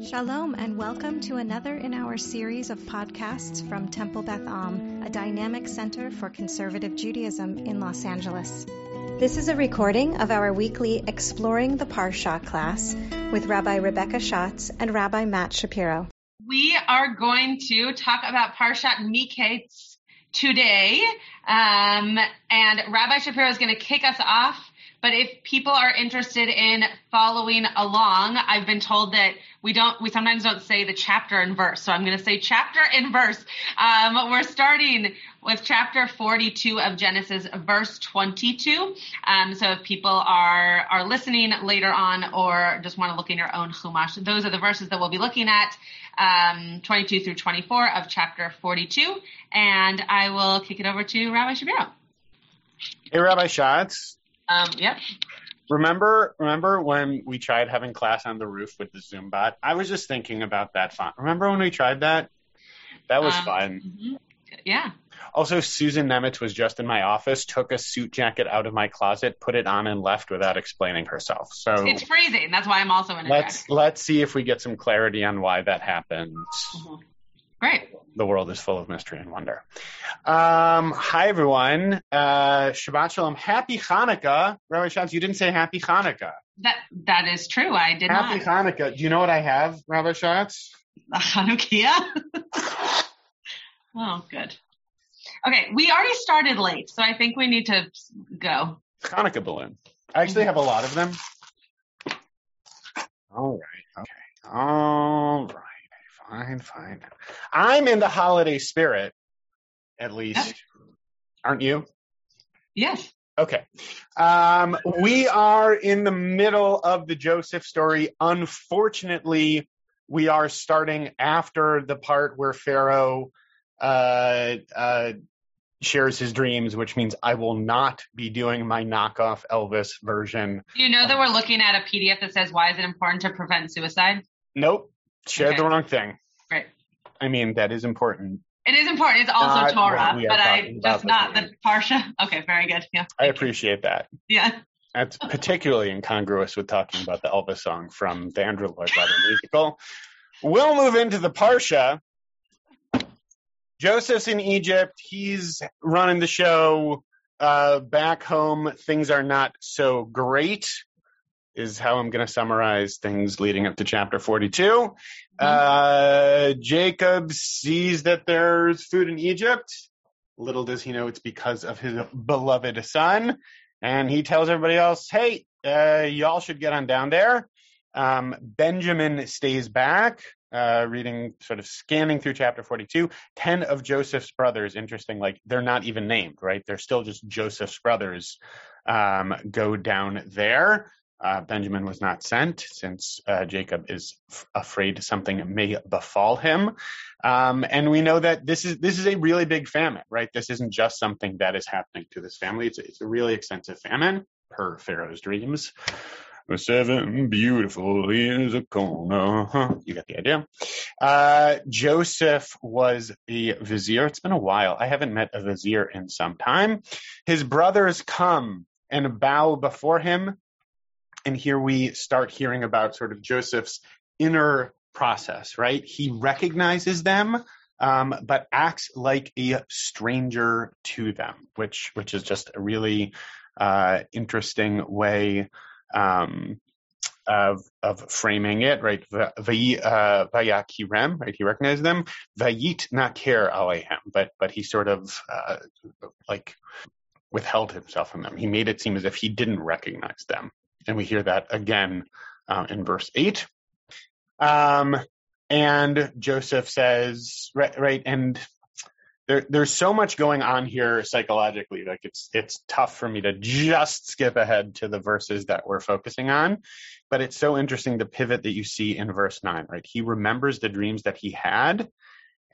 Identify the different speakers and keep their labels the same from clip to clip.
Speaker 1: Shalom, and welcome to another in our series of podcasts from Temple Beth Am, a dynamic center for conservative Judaism in Los Angeles. This is a recording of our weekly Exploring the Parsha class with Rabbi Rebecca Schatz and Rabbi Matt Shapiro.
Speaker 2: We are going to talk about Parshat Miketz today, um, and Rabbi Shapiro is going to kick us off but if people are interested in following along, I've been told that we don't, we sometimes don't say the chapter and verse. So I'm going to say chapter and verse. Um, we're starting with chapter 42 of Genesis, verse 22. Um, so if people are, are listening later on or just want to look in your own Chumash, those are the verses that we'll be looking at. Um, 22 through 24 of chapter 42. And I will kick it over to Rabbi Shapiro.
Speaker 3: Hey, Rabbi Schatz.
Speaker 2: Um, yep.
Speaker 3: Remember, remember when we tried having class on the roof with the Zoom bot? I was just thinking about that font. Remember when we tried that? That was um, fun.
Speaker 2: Mm-hmm. Yeah.
Speaker 3: Also, Susan Nemitz was just in my office, took a suit jacket out of my closet, put it on, and left without explaining herself. So
Speaker 2: it's freezing. That's why I'm also in. A
Speaker 3: let's let's see if we get some clarity on why that happened.
Speaker 2: Mm-hmm. Great.
Speaker 3: The world is full of mystery and wonder. Um, hi, everyone. Uh, Shabbat Shalom. Happy Hanukkah. Rabbi Schatz, you didn't say Happy Hanukkah.
Speaker 2: That That is true. I did
Speaker 3: Happy
Speaker 2: not.
Speaker 3: Hanukkah. Do you know what I have, Rabbi Schatz?
Speaker 2: A Hanukkah? oh, good. Okay, we already started late, so I think we need to go.
Speaker 3: Hanukkah balloon. I actually have a lot of them. All right. Okay. All right. Fine, fine. I'm in the holiday spirit, at least. Aren't you?
Speaker 2: Yes.
Speaker 3: Okay. Um, we are in the middle of the Joseph story. Unfortunately, we are starting after the part where Pharaoh uh, uh, shares his dreams, which means I will not be doing my knockoff Elvis version.
Speaker 2: Do you know that we're looking at a PDF that says, Why is it important to prevent suicide?
Speaker 3: Nope. Shared okay. the wrong thing.
Speaker 2: Right.
Speaker 3: I mean, that is important.
Speaker 2: It is important. It's also not Torah, but I just not the Parsha. Okay, very good. Yeah.
Speaker 3: I appreciate that.
Speaker 2: Yeah.
Speaker 3: That's particularly incongruous with talking about the Elvis song from the Andrew Lloyd Webber musical. We'll move into the Parsha. Joseph's in Egypt. He's running the show. Uh, back home, things are not so great is how I'm going to summarize things leading up to chapter 42. Mm-hmm. Uh, Jacob sees that there's food in Egypt. Little does he know it's because of his beloved son. And he tells everybody else, hey, uh, y'all should get on down there. Um, Benjamin stays back, uh, reading, sort of scanning through chapter 42. 10 of Joseph's brothers, interesting, like they're not even named, right? They're still just Joseph's brothers, um, go down there. Uh, Benjamin was not sent since uh, Jacob is f- afraid something may befall him. Um, and we know that this is this is a really big famine, right? This isn't just something that is happening to this family. It's a, it's a really extensive famine per Pharaoh's dreams. The Seven beautiful years of corn. You get the idea. Uh, Joseph was a vizier. It's been a while. I haven't met a vizier in some time. His brothers come and bow before him and here we start hearing about sort of Joseph's inner process, right? He recognizes them, um, but acts like a stranger to them, which which is just a really uh, interesting way um, of of framing it, right? Vayakirem, uh, right? He recognizes them. Vayit nakir alehem, but but he sort of uh, like withheld himself from them. He made it seem as if he didn't recognize them. And we hear that again uh, in verse 8. Um, and Joseph says, right, right and there, there's so much going on here psychologically. Like it's it's tough for me to just skip ahead to the verses that we're focusing on, but it's so interesting the pivot that you see in verse nine. Right, he remembers the dreams that he had,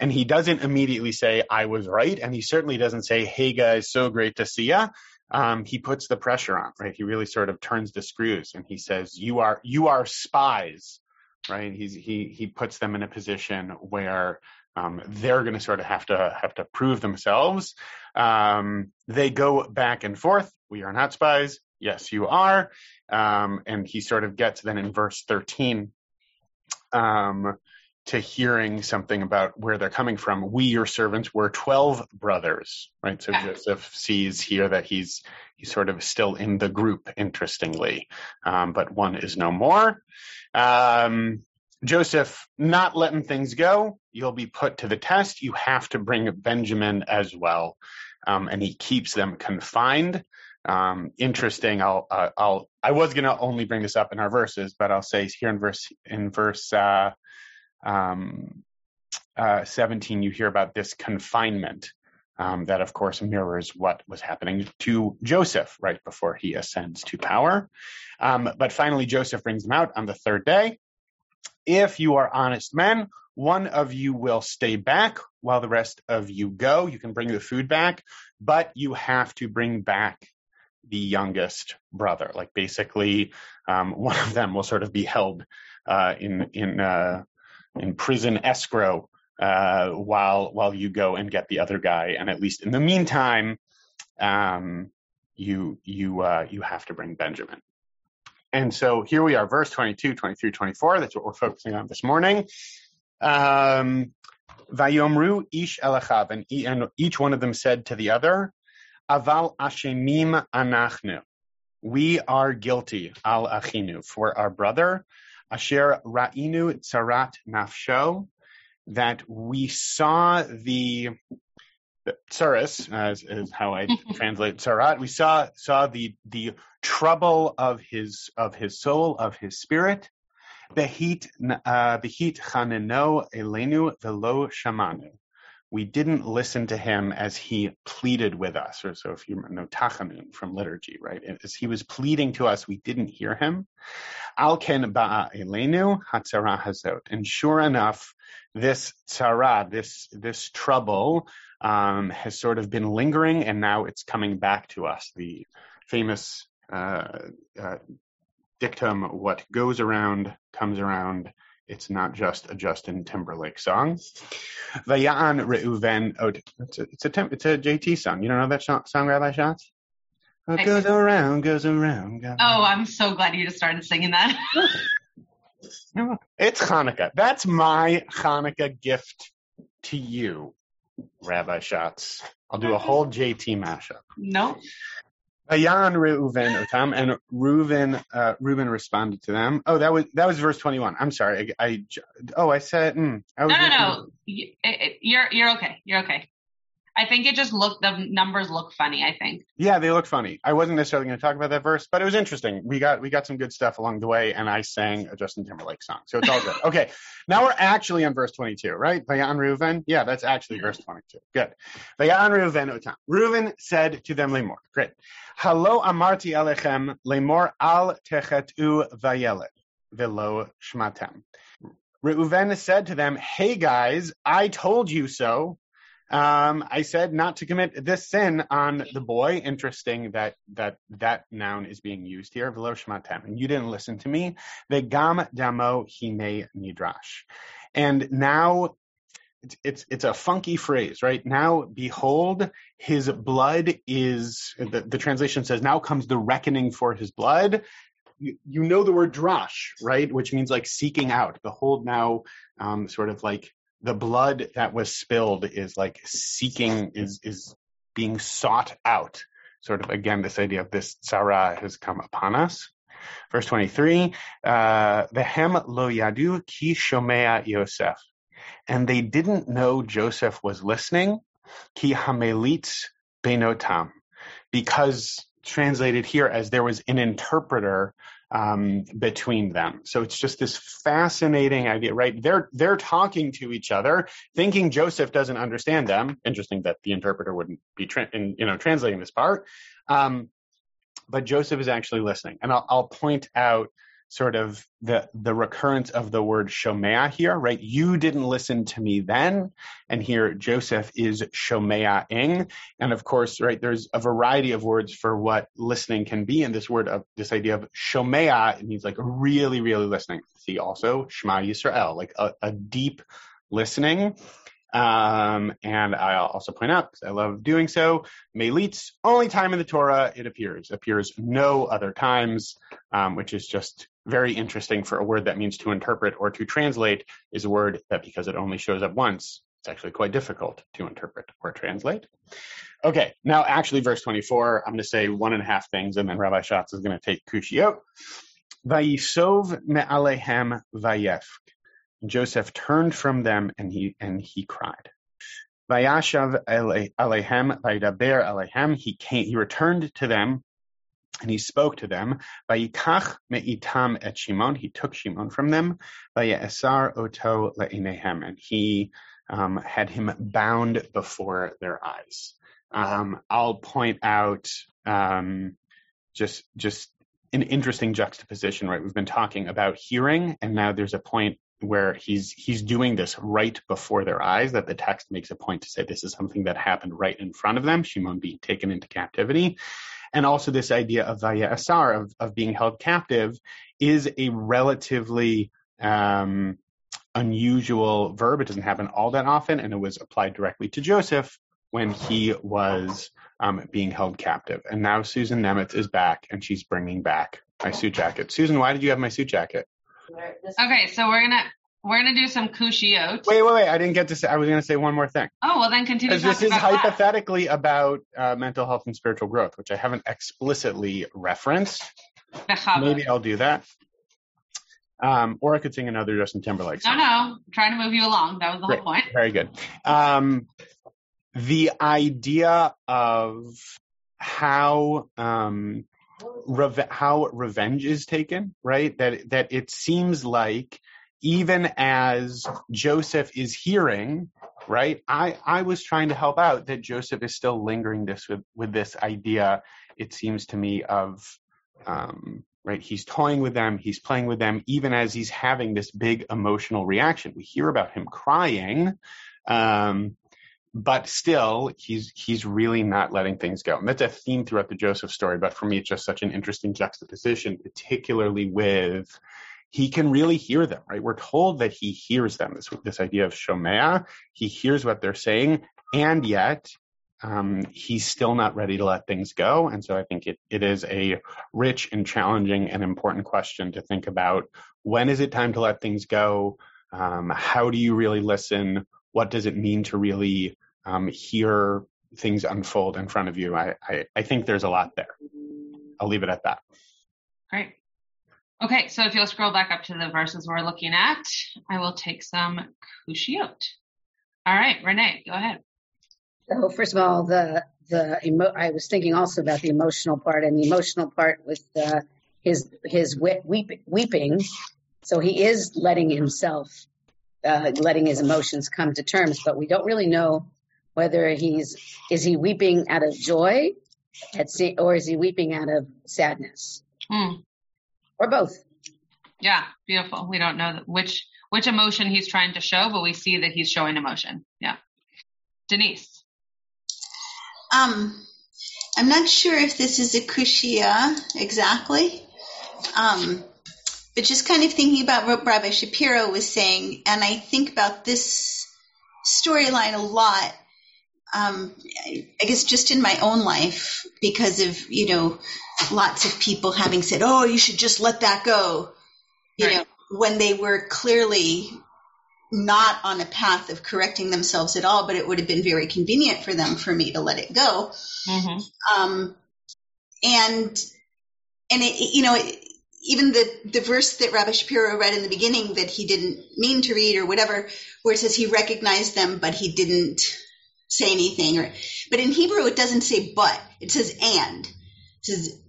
Speaker 3: and he doesn't immediately say I was right, and he certainly doesn't say Hey guys, so great to see ya um, he puts the pressure on, right? He really sort of turns the screws and he says, "You are you are spies," right? He's he he puts them in a position where um, they're going to sort of have to have to prove themselves. Um, they go back and forth. We are not spies. Yes, you are. Um, and he sort of gets then in verse thirteen. um, to hearing something about where they're coming from. We, your servants, were 12 brothers, right? So
Speaker 2: Yeah.
Speaker 3: Joseph sees here that he's, he's sort of still in the group, interestingly, um, but one is no more. Um, Joseph, not letting things go. You'll be put to the test. You have to bring Benjamin as well. Um, and he keeps them confined. Um, interesting. I'll, uh, I'll, I was going to only bring this up in our verses, but I'll say here in verse, in verse, uh, um, uh, 17, you hear about this confinement. Um, that of course mirrors what was happening to Joseph right before he ascends to power. Um, but finally, Joseph brings them out on the third day. If you are honest men, one of you will stay back while the rest of you go. You can bring the food back, but you have to bring back the youngest brother. Like basically, um, one of them will sort of be held uh, in in uh, in prison escrow uh, while while you go and get the other guy. And at least in the meantime, um, you you uh, you have to bring Benjamin. And so here we are, verse 22, 23, 24. That's what we're focusing on this morning. Um, Vayomru ish elachav, and each one of them said to the other, Aval ashemim anachnu. We are guilty, al achinu, for our brother, asher ra'inu tzarat nafsho, that we saw the tsaris, as is how I translate tsarat. We saw saw the the trouble of his of his soul, of his spirit. Behit uh, behit chaneno elenu velo shamanu. We didn't listen to him as he pleaded with us, or so if you know tachanun from liturgy, right? As he was pleading to us, we didn't hear him. Al ken ba'a elenu hatzara hazot. And sure enough, this tzara, this this trouble, um, has sort of been lingering, and now it's coming back to us. The famous uh, uh, dictum, "What goes around comes around." It's not just a Justin Timberlake song. Vayaan Reuven. Oh, it's a it's a, temp, it's a JT song. You don't know that song, song Rabbi Schatz? What
Speaker 2: I-
Speaker 3: goes around goes around. Goes
Speaker 2: Oh, I'm so glad you just started singing that.
Speaker 3: It's Hanukkah. That's my Hanukkah gift to you, Rabbi Schatz. I'll do a whole JT mashup.
Speaker 2: no.
Speaker 3: Ayan Reuven Otam and Reuven uh, Reuben responded to them. Oh, that was that was verse twenty one. I'm sorry. I, I oh I said mm, I was
Speaker 2: No, no, no. Y- it- it- You're you're okay. You're okay. I think it just looked the numbers look funny. I think.
Speaker 3: Yeah, they look funny. I wasn't necessarily going to talk about that verse, but it was interesting. We got we got some good stuff along the way, and I sang a Justin Timberlake song, so it's all good. okay, now we're actually on verse twenty two, right? Vayan Reuven. Yeah, that's actually verse mm-hmm. twenty two. Good. Vayan Reuven otam. Reuven said to them lemor. Great. Halo amarti alechem lemor al techetu vayelet velo shmatem. Reuven said to them, "Hey guys, I told you so." Um, I said not to commit this sin on the boy. Interesting that that that noun is being used here. Velo shmatem, and you didn't listen to me. Vegam damo hine nidrash, and now it's, it's it's a funky phrase, right? Now, behold, his blood is the, the translation says now comes the reckoning for his blood. You, you know the word drash, right? Which means like seeking out. Behold, now, um, sort of like the blood that was spilled is like seeking is is being sought out. Sort of again, this idea of this tsara has come upon us. Verse 23, uh, Vehem lo yadu ki shomea Yosef. And they didn't know Joseph was listening, ki hamelitz benotam, because translated here as there was an interpreter um, between them. So it's just this fascinating idea, right? They're they're talking to each other, thinking Joseph doesn't understand them. Interesting that the interpreter wouldn't be, tra- in, you know, translating this part. Um, but Joseph is actually listening, and I'll, I'll point out sort of the the recurrence of the word shomea here, right? You didn't listen to me then, and here Joseph is shomeaing, and of course, right? There's a variety of words for what listening can be, and this word of this idea of shomea it means like really, really listening. See also Shema Yisrael, like a, a deep listening. Um, and I'll also point out, because I love doing so, Melitz only time in the Torah it appears, appears no other times, um, which is just very interesting for a word that means to interpret or to translate is a word that because it only shows up once, it's actually quite difficult to interpret or translate. Okay, now actually verse 24, I'm going to say one and a half things and then Rabbi Schatz is going to take Kushiyot. Vayisov me'alehem vayefk. Joseph turned from them and he and he cried. Vayashav alehem vayidaber alehem. He came. He returned to them and he spoke to them. Vayikach me'itam et Shimon. He took Shimon from them. Vayesar oto le'inehem. And he um, had him bound before their eyes. Um, I'll point out um, just just an interesting juxtaposition, right? We've been talking about hearing, and now there's a point where he's he's doing this right before their eyes that the text makes a point to say this is something that happened right in front of them shimon being taken into captivity and also this idea of vaya asar of, of being held captive is a relatively um, unusual verb. It doesn't happen all that often and it was applied directly to joseph when he was um, being held captive. And now susan nemitz is back and she's bringing back my suit jacket. Susan why did you have my suit jacket?
Speaker 2: Okay, so we're gonna we're gonna do some kushiyot.
Speaker 3: Wait, wait, wait! I didn't get to say. I was gonna say one more thing.
Speaker 2: Oh well, then continue.
Speaker 3: This is hypothetically that. about uh, mental health and spiritual growth, which I haven't explicitly referenced. Maybe I'll do that. Um, or I could sing another Justin Timberlake
Speaker 2: song. No, no, I'm trying to move you along. That was the
Speaker 3: Great.
Speaker 2: whole point.
Speaker 3: Very good. Um, the idea of how um, reve- how revenge is taken, right? That that it seems like even as Joseph is hearing, right? I I was trying to help out that Joseph is still lingering this with with this idea. It seems to me of um, right? He's toying with them, he's playing with them, even as he's having this big emotional reaction. We hear about him crying, um, but still he's he's really not letting things go and that's a theme throughout the joseph story but for me it's just such an interesting juxtaposition particularly with he can really hear them right we're told that he hears them this this idea of shomea he hears what they're saying and yet um, he's still not ready to let things go and so i think it, it is a rich and challenging and important question to think about when is it time to let things go um, how do you really listen what does it mean to really um, hear things unfold in front of you. I, I, I think there's a lot there. I'll leave it at that.
Speaker 2: Great. Okay, so if you'll scroll back up to the verses we're looking at, I will take some kushiot. All right, Renee, go ahead.
Speaker 4: So first of all, the the emo- I was thinking also about the emotional part, and the emotional part with uh, his his weep, weeping. So he is letting himself, uh, letting his emotions come to terms, but we don't really know whether he's is he weeping out of joy at or is he weeping out of sadness
Speaker 2: mm.
Speaker 4: Or both.
Speaker 2: Yeah beautiful. We don't know which which emotion he's trying to show but we see that he's showing emotion. Yeah. Denise.
Speaker 5: Um i'm not sure if this is a kushia exactly. Um but just kind of thinking about what Rabbi Shapiro was saying, and I think about this storyline a lot um, I guess just in my own life, because of you know, lots of people having said, "Oh, you should just let that go," you right. know, when they were clearly not on a path of correcting themselves at all, but it would have been very convenient for them for me to let it go.
Speaker 2: Mm-hmm.
Speaker 5: Um, and and it, you know, it, even the the verse that Rabbi Shapiro read in the beginning that he didn't mean to read or whatever, where it says he recognized them, but he didn't say anything or but in Hebrew it doesn't say but it says and it says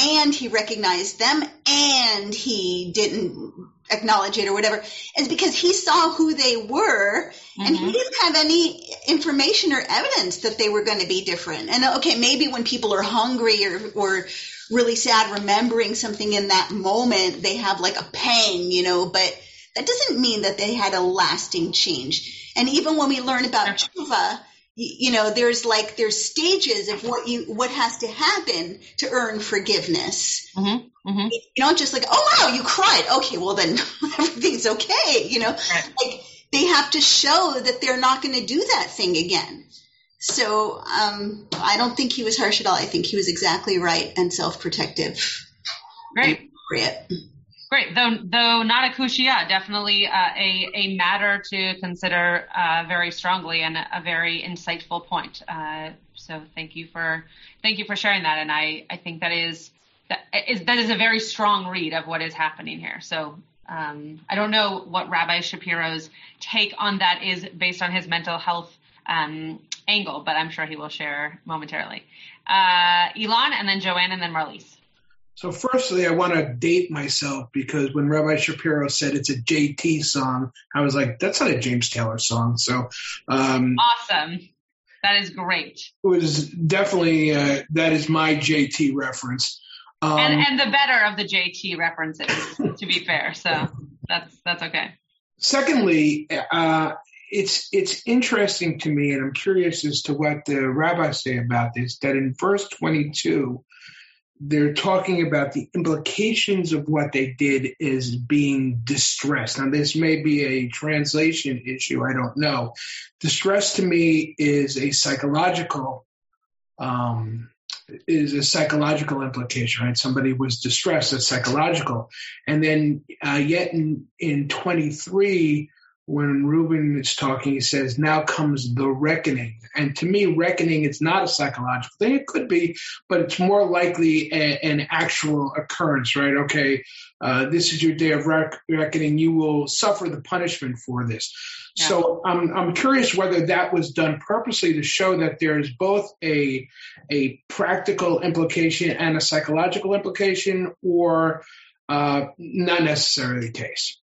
Speaker 5: and he recognized them and he didn't acknowledge it or whatever it's because he saw who they were mm-hmm. and he mm-hmm. didn't have any information or evidence that they were going to be different and okay maybe when people are hungry or or really sad remembering something in that moment they have like a pang you know but that doesn't mean that they had a lasting change and even when we learn about tshuva you know there's like there's stages of what you what has to happen to earn forgiveness.
Speaker 2: Mm-hmm, mm-hmm. you
Speaker 5: don't just like oh wow you cried. Okay well then everything's okay you know? Right. like they have to show that they're not going to do that thing again. So um, i don't think he was harsh at all. I think he was exactly right and self-protective.
Speaker 2: Right.
Speaker 5: Appropriate
Speaker 2: Great, though though not a kushia, definitely uh, a a matter to consider uh, very strongly and a very insightful point. Uh, so thank you for thank you for sharing that, and I I think that is that is that is a very strong read of what is happening here. So um, I don't know what Rabbi Shapiro's take on that is based on his mental health um, angle, but I'm sure he will share momentarily. Uh, Elon, and then Joanne, and then Marlise.
Speaker 6: So, firstly, I want to date myself because when Rabbi Shapiro said it's a JT song, I was like, that's not a James Taylor song. So, um,
Speaker 2: awesome. That is great.
Speaker 6: It was definitely, uh, that is my JT reference.
Speaker 2: Um, and, and the better of the JT references, to be fair. So, that's, that's okay.
Speaker 6: Secondly, uh, it's it's interesting to me, and I'm curious as to what the rabbis say about this. That in verse 22, they're talking about the implications of what they did is being distressed. Now, this may be a translation issue. I don't know. Distress to me is a psychological, um, is a psychological implication, right? Somebody was distressed. That's psychological. And then, uh, yet in, in 23, when Reuben is talking, he says, now comes the reckoning. And to me, reckoning is not a psychological thing. It could be, but it's more likely a, an actual occurrence, right? Okay, uh, this is your day of rec- reckoning. You will suffer the punishment for this. Yeah. So I'm, I'm curious whether that was done purposely to show that there's both a, a practical implication and a psychological implication or uh, not necessarily the case.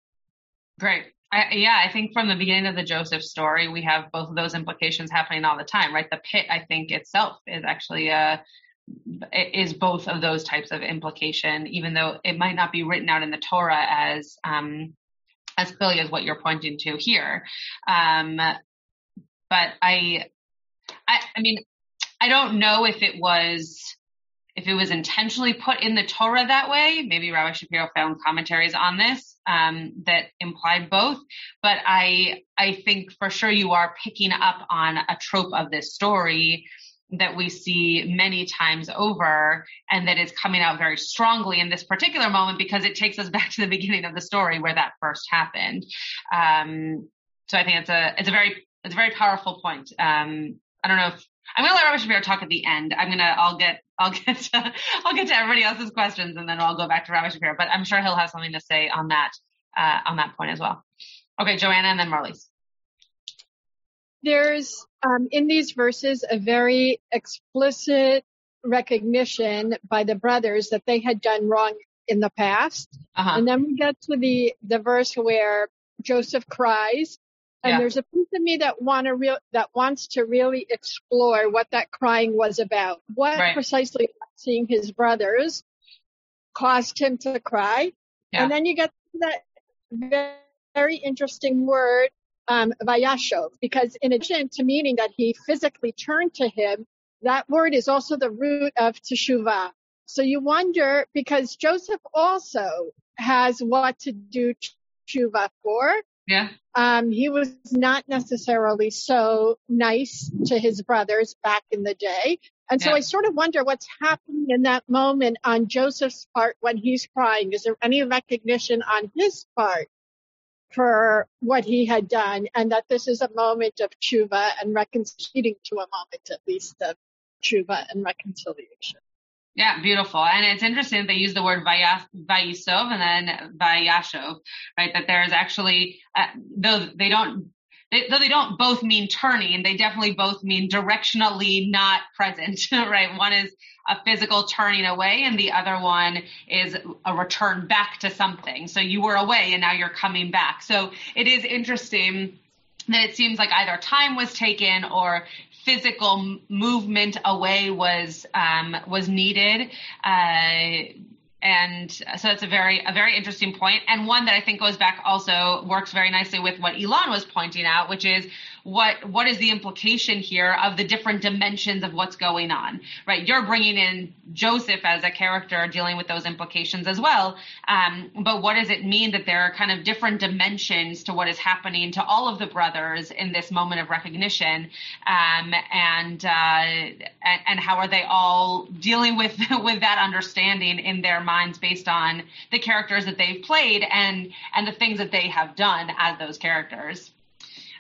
Speaker 2: Great. I, yeah, I think from the beginning of the Joseph story, we have both of those implications happening all the time, right? The pit, I think itself is actually a is both of those types of implication, even though it might not be written out in the Torah as um, as clearly as what you're pointing to here. Um, but I, I, I mean, I don't know if it was if it was intentionally put in the Torah that way. Maybe Rabbi Shapiro found commentaries on this um, that implied both. But I, I think for sure you are picking up on a trope of this story that we see many times over and that is coming out very strongly in this particular moment because it takes us back to the beginning of the story where that first happened. Um, so I think it's a, it's a very, it's a very powerful point. Um, I don't know if I'm going to let Rabbi Shapiro talk at the end. I'm going to, I'll get, I'll get to, I'll get to everybody else's questions and then I'll go back to Rabbi Shapiro, but I'm sure he'll have something to say on that, uh, on that point as well. Okay, Joanna and then Marlies.
Speaker 7: There's, um, in these verses, a very explicit recognition by the brothers that they had done wrong in the past. Uh-huh. And then we get to the, the verse where Joseph cries and yeah. there's a piece of me that want to real that wants to really explore what that crying was about. What right. precisely seeing his brothers caused him to cry. Yeah. And then you get that very interesting word, um, vayashov, because in addition to meaning that he physically turned to him, that word is also the root of teshuvah. So you wonder, because Joseph also has what to do teshuvah for,
Speaker 2: yeah.
Speaker 7: Um, he was not necessarily so nice to his brothers back in the day. And so yeah. I sort of wonder what's happening in that moment on Joseph's part when he's crying. Is there any recognition on his part for what he had done and that this is a moment of tshuva and reconciling to a moment at least of tshuva and reconciliation?
Speaker 2: Yeah, beautiful. And it's interesting they use the word vayisov and then vayashov, right? That there's actually, uh, though they don't, they, though they don't both mean turning, they definitely both mean directionally not present, right? One is a physical turning away and the other one is a return back to something. So you were away and now you're coming back. So it is interesting that it seems like either time was taken or physical movement away was um, was needed. Uh, and so that's a very a very interesting point and one that I think goes back also works very nicely with what Elon was pointing out, which is what what is the implication here of the different dimensions of what's going on, right? You're bringing in Joseph as a character dealing with those implications as well. Um, but what does it mean that there are kind of different dimensions to what is happening to all of the brothers in this moment of recognition, um, and, uh, and how are they all dealing with with that understanding in their minds based on the characters that they've played and and the things that they have done as those characters.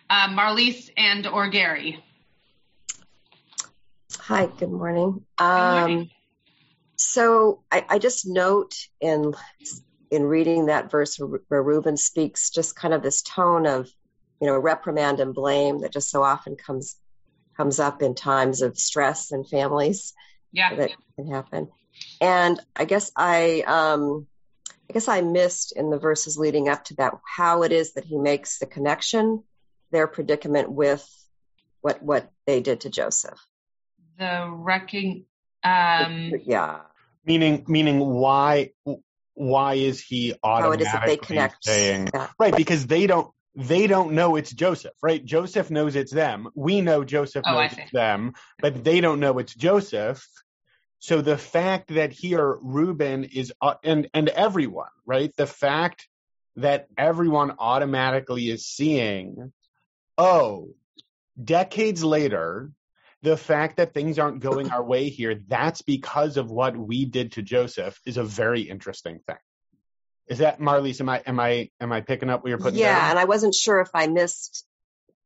Speaker 2: Uh, Marlise and or Gary.
Speaker 8: Hi, good morning. Um, good morning. So I, I, just note in in reading that verse where Reuben speaks, just kind of this tone of, you know, reprimand and blame that just so often comes comes up in times of stress in families.
Speaker 2: Yeah,
Speaker 8: that can happen. And I guess I um, I guess I missed in the verses leading up to that how it is that he makes the connection, their predicament with what what they did to Joseph.
Speaker 2: The wrecking. Um,
Speaker 8: yeah.
Speaker 3: Meaning, meaning, why, why is he automatically how it is that they connect, saying yeah. right? Because they don't, they don't know it's Joseph, right? Joseph knows it's them. We know Joseph oh, knows it's them, but they don't know it's Joseph. So the fact that here Reuben is uh, and and everyone, right? The fact that everyone automatically is seeing, oh, decades later, the fact that things aren't going our way here, that's because of what we did to Joseph is a very interesting thing. Is that Marlies? Am I am I am I picking up what you're putting?
Speaker 8: Yeah, and I wasn't sure if I missed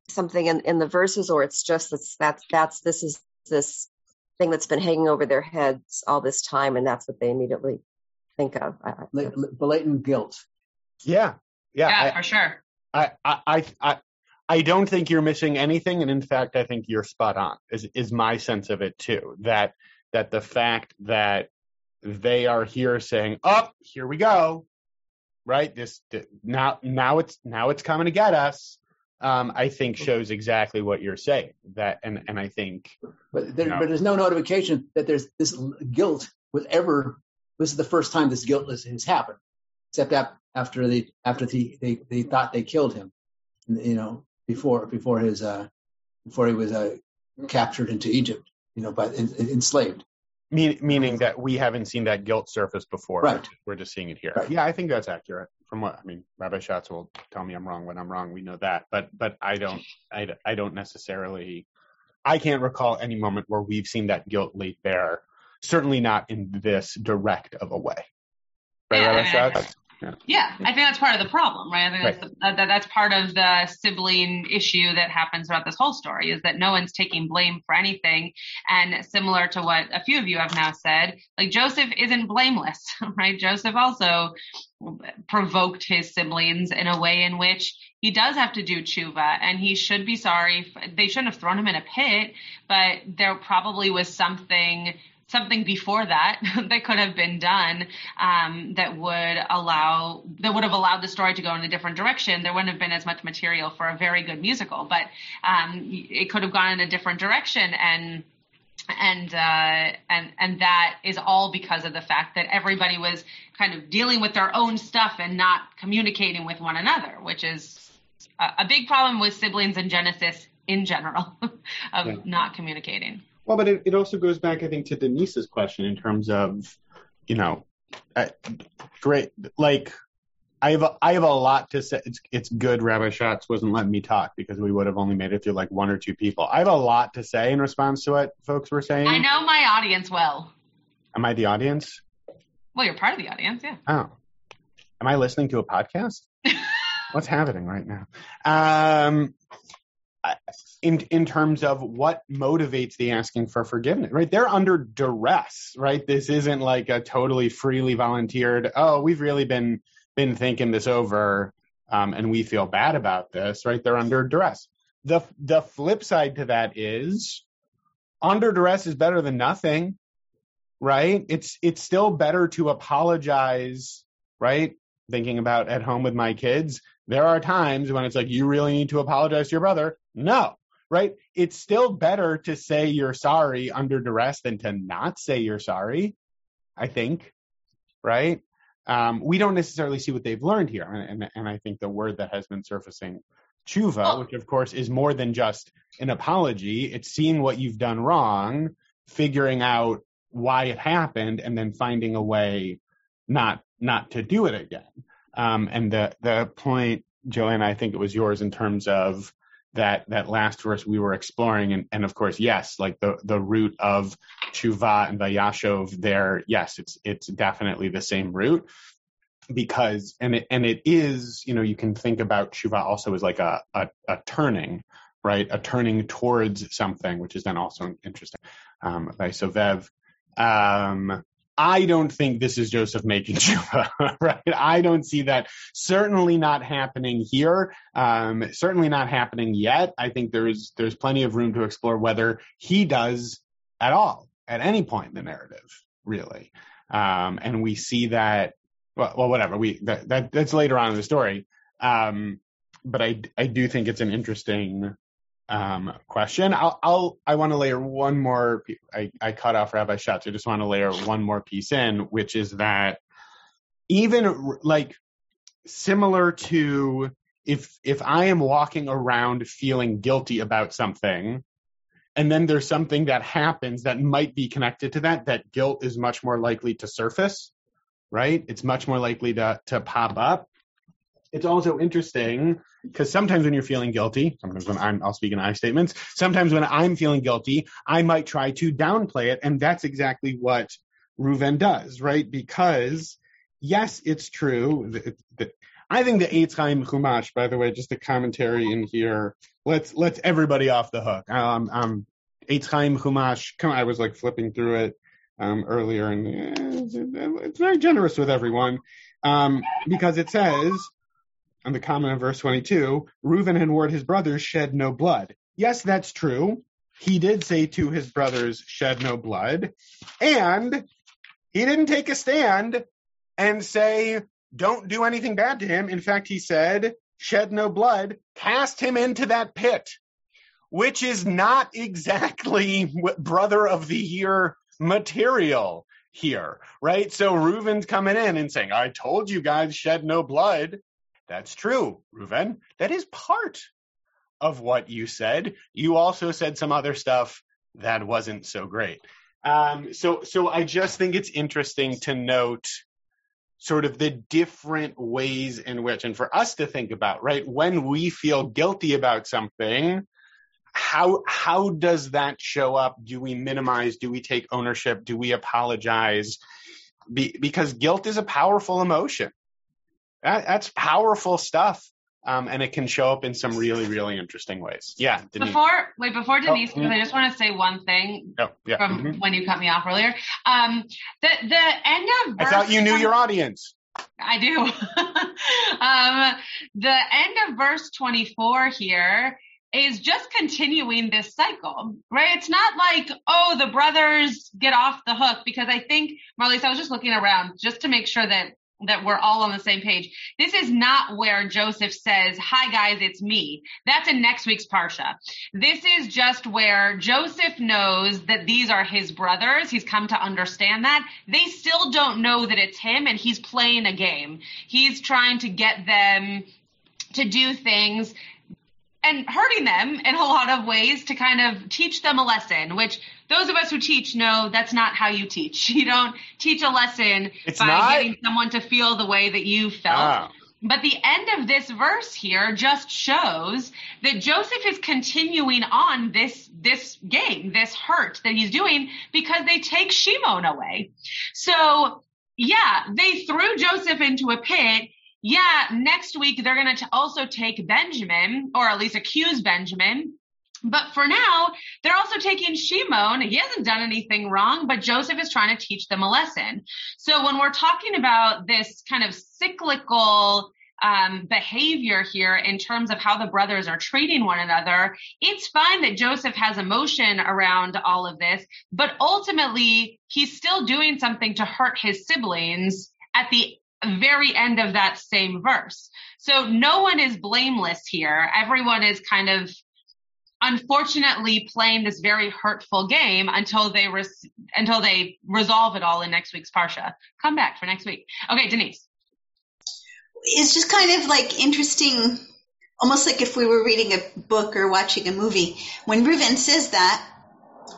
Speaker 8: something in, in the verses or it's just that's that's that's this is this thing that's been hanging over their heads all this time, and that's what they immediately think of.
Speaker 9: Blatant guilt.
Speaker 3: Yeah,
Speaker 2: yeah, yeah, I, for sure.
Speaker 3: I, I, I, I don't think you're missing anything, and in fact, I think you're spot on. Is is my sense of it too? That that the fact that they are here saying, "Up, oh, here we go," right? This now now it's now it's coming to get us um, I think shows exactly what you're saying. That and and I think,
Speaker 9: but there, you know, but there's no notification that there's this guilt was ever. This is the first time this guilt has happened, except after they after the, they they thought they killed him, you know, before before his uh before he was uh, captured into Egypt, you know, but enslaved.
Speaker 3: Mean, meaning that we haven't seen that guilt surface before.
Speaker 9: Right.
Speaker 3: We're just seeing it here.
Speaker 9: Right.
Speaker 3: Yeah, I think that's accurate. From what I mean, Rabbi Schatz will tell me I'm wrong when I'm wrong. We know that, but but I don't I, I don't necessarily I can't recall any moment where we've seen that guilt laid bare. Certainly not in this direct of a way. Right, yeah, Rabbi Schatz?
Speaker 2: Yeah. yeah, I think that's part of the problem, right? I think right. that's, the, that's part of the sibling issue that happens throughout this whole story is that no one's taking blame for anything. And similar to what a few of you have now said, like Joseph isn't blameless, right? Joseph also provoked his siblings in a way in which he does have to do tshuva and he should be sorry. They shouldn't have thrown him in a pit, but there probably was something something before that that could have been done um, that would allow that would have allowed the story to go in a different direction. There wouldn't have been as much material for a very good musical, but um, it could have gone in a different direction and and uh, and and that is all because of the fact that everybody was kind of dealing with their own stuff and not communicating with one another, which is a, a big problem with siblings in Genesis in general of yeah. not communicating.
Speaker 3: Well, but it, it also goes back, I think, to Denise's question in terms of, you know, uh, great. Like, I have a, I have a lot to say. It's it's good Rabbi Schatz wasn't letting me talk because we would have only made it through like one or two people. I have a lot to say in response to what folks were saying.
Speaker 2: I know my audience well.
Speaker 3: Am I the audience?
Speaker 2: Well, you're part of the audience, yeah.
Speaker 3: Oh, am I listening to a podcast? What's happening right now? Um, in in terms of what motivates the asking for forgiveness right? They're under duress right? This isn't like a totally freely volunteered oh we've really been been thinking this over um, and we feel bad about this right? They're under duress. The the flip side to that is under duress is better than nothing right? It's it's still better to apologize right thinking about at home with my kids there are times when it's like you really need to apologize to your brother no, right? It's still better to say you're sorry under duress than to not say you're sorry, I think, right? um, we don't necessarily see what they've learned here. And, and, and I think the word that has been surfacing, tshuva, oh. which of course is more than just an apology, it's seeing what you've done wrong, figuring out why it happened, and then finding a way not not to do it again. Um, and the the point, Joanna, I think it was yours in terms of that that last verse we were exploring, and, and of course, yes, like the the root of tshuva and vayashov there, yes, it's it's definitely the same root because and it and it is, you know, you can think about tshuva also as like a a, a turning, right? A turning towards something, which is then also interesting. Um, by Sovev. Um, I don't think this is Joseph making tshuva, right? I don't see that. Certainly not happening here. Um, certainly not happening yet. I think there's there's plenty of room to explore whether he does at all at any point in the narrative, really. Um, and we see that. Well, well whatever. We that, that, that's later on in the story. Um, but I I do think it's an interesting um, question. I'll, I'll I want to layer one more. I, I cut off Rabbi Schatz. I just want to layer one more piece in, which is that even like similar to if if I am walking around feeling guilty about something, and then there's something that happens that might be connected to that, that guilt is much more likely to surface, right? It's much more likely to to pop up it's also interesting because sometimes when you're feeling guilty, sometimes when I'm, I'll speak in I statements, sometimes when I'm feeling guilty, I might try to downplay it. And that's exactly what Reuven does, right? Because yes, it's true that, that I think the Eitz Chaim Chumash, by the way, just a commentary in here. Let's let's everybody off the hook. Um, um, Eitz Chaim Chumash. Come on, I was like flipping through it um, earlier, and eh, it's, it's, very generous with everyone um, because it says on the comment in verse 22, Reuben and Ward, his brothers, shed no blood. Yes, that's true. He did say to his brothers, shed no blood. And he didn't take a stand and say, don't do anything bad to him. In fact, he said, shed no blood, cast him into that pit, which is not exactly brother of the year material here, right? So Reuben's coming in and saying, I told you guys shed no blood. That's true, Reuven. That is part of what you said. You also said some other stuff that wasn't so great. Um, so, so I just think it's interesting to note sort of the different ways in which, and for us to think about, right, when we feel guilty about something, how how does that show up? Do we minimize? Do we take ownership? Do we apologize? Be, because guilt is a powerful emotion. That, that's powerful stuff. Um, and it can show up in some really, really interesting ways. Yeah.
Speaker 2: Denise. Before, wait, before oh, Denise, because oh, I just want to say one thing
Speaker 3: oh, yeah.
Speaker 2: from mm-hmm. when you cut me off earlier. Um, the, the end of
Speaker 3: I thought you knew your audience.
Speaker 2: I do. um, the end of verse 24 here is just continuing this cycle, right? It's not like, oh, the brothers get off the hook because I think, Marlise, I was just looking around just to make sure that that we're all on the same page. This is not where Joseph says, hi guys, it's me. That's in next week's Parsha. This is just where Joseph knows that these are his brothers. He's come to understand that. They still don't know that it's him and he's playing a game. He's trying to get them to do things and hurting them in a lot of ways to kind of teach them a lesson, which those of us who teach know that's not how you teach. You don't teach a lesson
Speaker 3: it's
Speaker 2: by
Speaker 3: not?
Speaker 2: getting someone to feel the way that you felt. Ah. But the end of this verse here just shows that Joseph is continuing on this, this game, this hurt that he's doing because they take Shimon away. So yeah, they threw Joseph into a pit yeah, next week they're going to also take Benjamin, or at least accuse Benjamin. But for now, they're also taking Shimon. He hasn't done anything wrong, but Joseph is trying to teach them a lesson. So when we're talking about this kind of cyclical um, behavior here in terms of how the brothers are treating one another, it's fine that Joseph has emotion around all of this, but ultimately he's still doing something to hurt his siblings at the very end of that same verse. So no one is blameless here. Everyone is kind of unfortunately playing this very hurtful game until they res- until they resolve it all in next week's parsha. Come back for next week. Okay, Denise.
Speaker 5: It's just kind of like interesting, almost like if we were reading a book or watching a movie. When Reuven says that,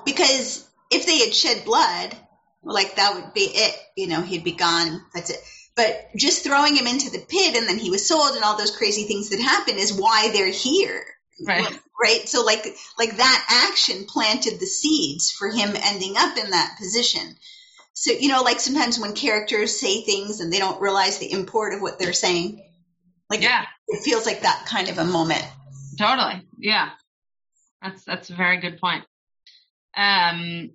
Speaker 5: because if they had shed blood, like that would be it. You know, he'd be gone. That's it. But just throwing him into the pit and then he was sold and all those crazy things that happen is why they're here.
Speaker 2: Right.
Speaker 5: Right. So like like that action planted the seeds for him ending up in that position. So you know, like sometimes when characters say things and they don't realize the import of what they're saying. Like
Speaker 2: yeah.
Speaker 5: it, it feels like that kind of a moment.
Speaker 2: Totally. Yeah. That's that's a very good point. Um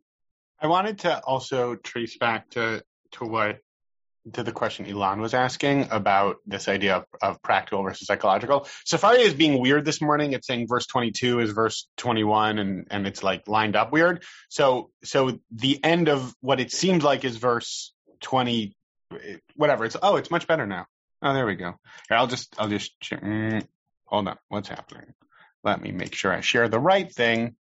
Speaker 3: I wanted to also trace back to to what to the question Elon was asking about this idea of, of practical versus psychological. Safari is being weird this morning. It's saying verse 22 is verse 21 and, and it's like lined up weird. So, so the end of what it seems like is verse 20, whatever. It's, oh, it's much better now. Oh, there we go. Here, I'll just, I'll just, mm, hold on. What's happening? Let me make sure I share the right thing.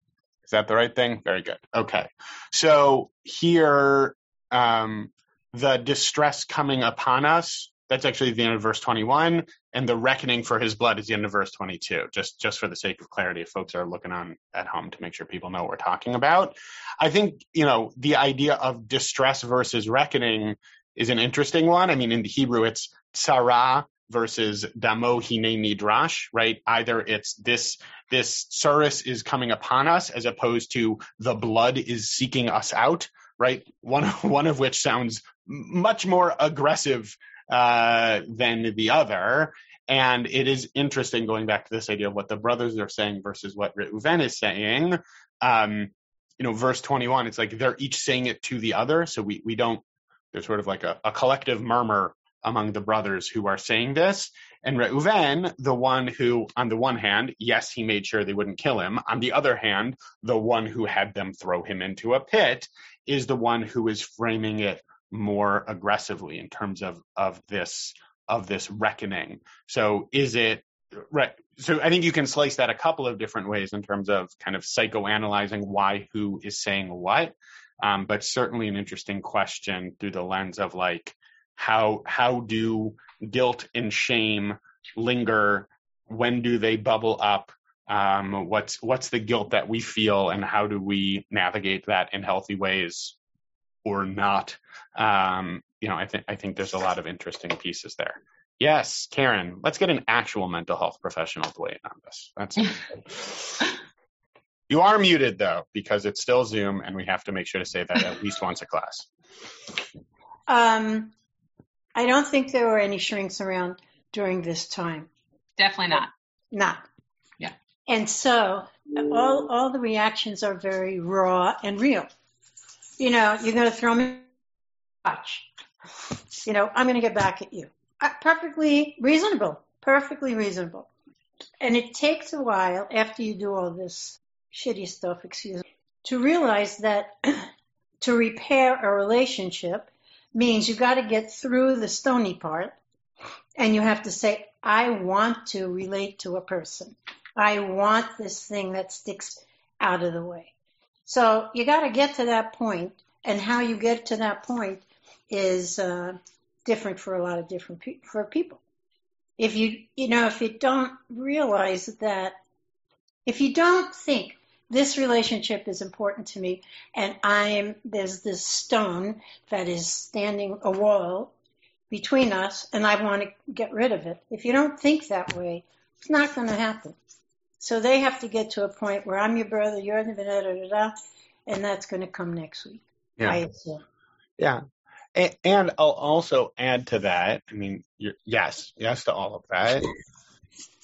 Speaker 3: Is that the right thing? Very good. Okay. So here, um, the distress coming upon us. That's actually the end of verse 21, and the reckoning for his blood is the end of verse 22. Just just for the sake of clarity, if folks are looking on at home to make sure people know what we're talking about. I think you know the idea of distress versus reckoning is an interesting one. I mean, in the Hebrew, it's tsara versus damo hine nidrash, right? Either it's this this tsuris is coming upon us, as opposed to the blood is seeking us out, right? One one of which sounds much more aggressive uh, than the other. And it is interesting going back to this idea of what the brothers are saying versus what Reuven is saying. Um, you know, verse 21, it's like they're each saying it to the other. So we, we don't, there's sort of like a, a collective murmur among the brothers who are saying this. And Reuven, the one who, on the one hand, yes, he made sure they wouldn't kill him. On the other hand, the one who had them throw him into a pit is the one who is framing it more aggressively in terms of of this of this reckoning. So is it right? So I think you can slice that a couple of different ways in terms of kind of psychoanalyzing why who is saying what, um, but certainly an interesting question through the lens of like how how do guilt and shame linger? When do they bubble up? Um, what's what's the guilt that we feel, and how do we navigate that in healthy ways or not. Um, you know, I think I think there's a lot of interesting pieces there. Yes, Karen, let's get an actual mental health professional to weigh in on this. That's you are muted though because it's still Zoom, and we have to make sure to say that at least once a class.
Speaker 10: Um, I don't think there were any shrinks around during this time.
Speaker 2: Definitely not.
Speaker 10: Not. And so all all the reactions are very raw and real you know, you're going to throw me watch. You know, I'm going to get back at you. Uh, perfectly reasonable. Perfectly reasonable. And it takes a while after you do all this shitty stuff, excuse me, to realize that to repair a relationship means you've got to get through the stony part and you have to say, I want to relate to a person. I want this thing that sticks out of the way. So you got to get to that point, and how you get to that point is uh, different for a lot of different pe- for people. If you you know if you don't realize that, if you don't think this relationship is important to me, and I'm there's this stone that is standing a wall between us, and I want to get rid of it. If you don't think that way, it's not going to happen. So they have to get to a point where I'm your brother, you're the da, da, da, da, and that's going to come next week.
Speaker 3: Yeah. Yeah. And, and I'll also add to that. I mean, yes, yes to all of that.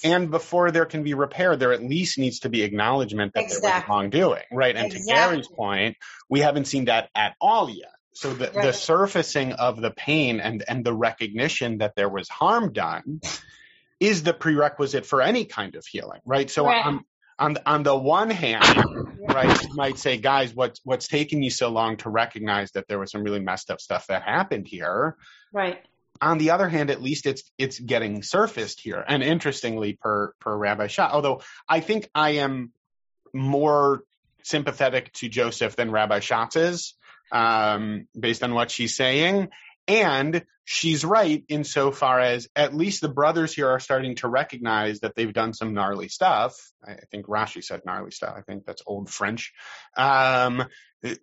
Speaker 3: And before there can be repair, there at least needs to be acknowledgement that exactly. there was wrongdoing, right? And exactly. to Gary's point, we haven't seen that at all yet. So the, right. the surfacing of the pain and, and the recognition that there was harm done is the prerequisite for any kind of healing, right? So right. on on on the one hand, right, you might say, guys, what's what's taking you so long to recognize that there was some really messed up stuff that happened here?
Speaker 10: Right.
Speaker 3: On the other hand, at least it's it's getting surfaced here. And interestingly, per per Rabbi Schatz, although I think I am more sympathetic to Joseph than Rabbi Schatz is, um, based on what she's saying. And she's right insofar as at least the brothers here are starting to recognize that they've done some gnarly stuff. I think Rashi said gnarly stuff. I think that's old French. Um,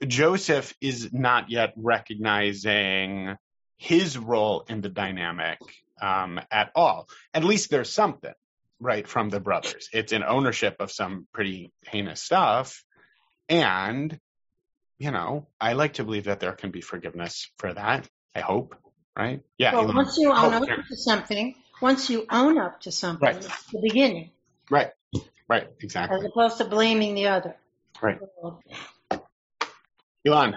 Speaker 3: Joseph is not yet recognizing his role in the dynamic um, at all. At least there's something right from the brothers. It's an ownership of some pretty heinous stuff, and you know, I like to believe that there can be forgiveness for that. I hope, right?
Speaker 10: Yeah. Well, once you own up to something, once you own up to something, right. it's the beginning.
Speaker 3: Right. Right. Exactly.
Speaker 10: As opposed to blaming the other.
Speaker 3: Right. Elon.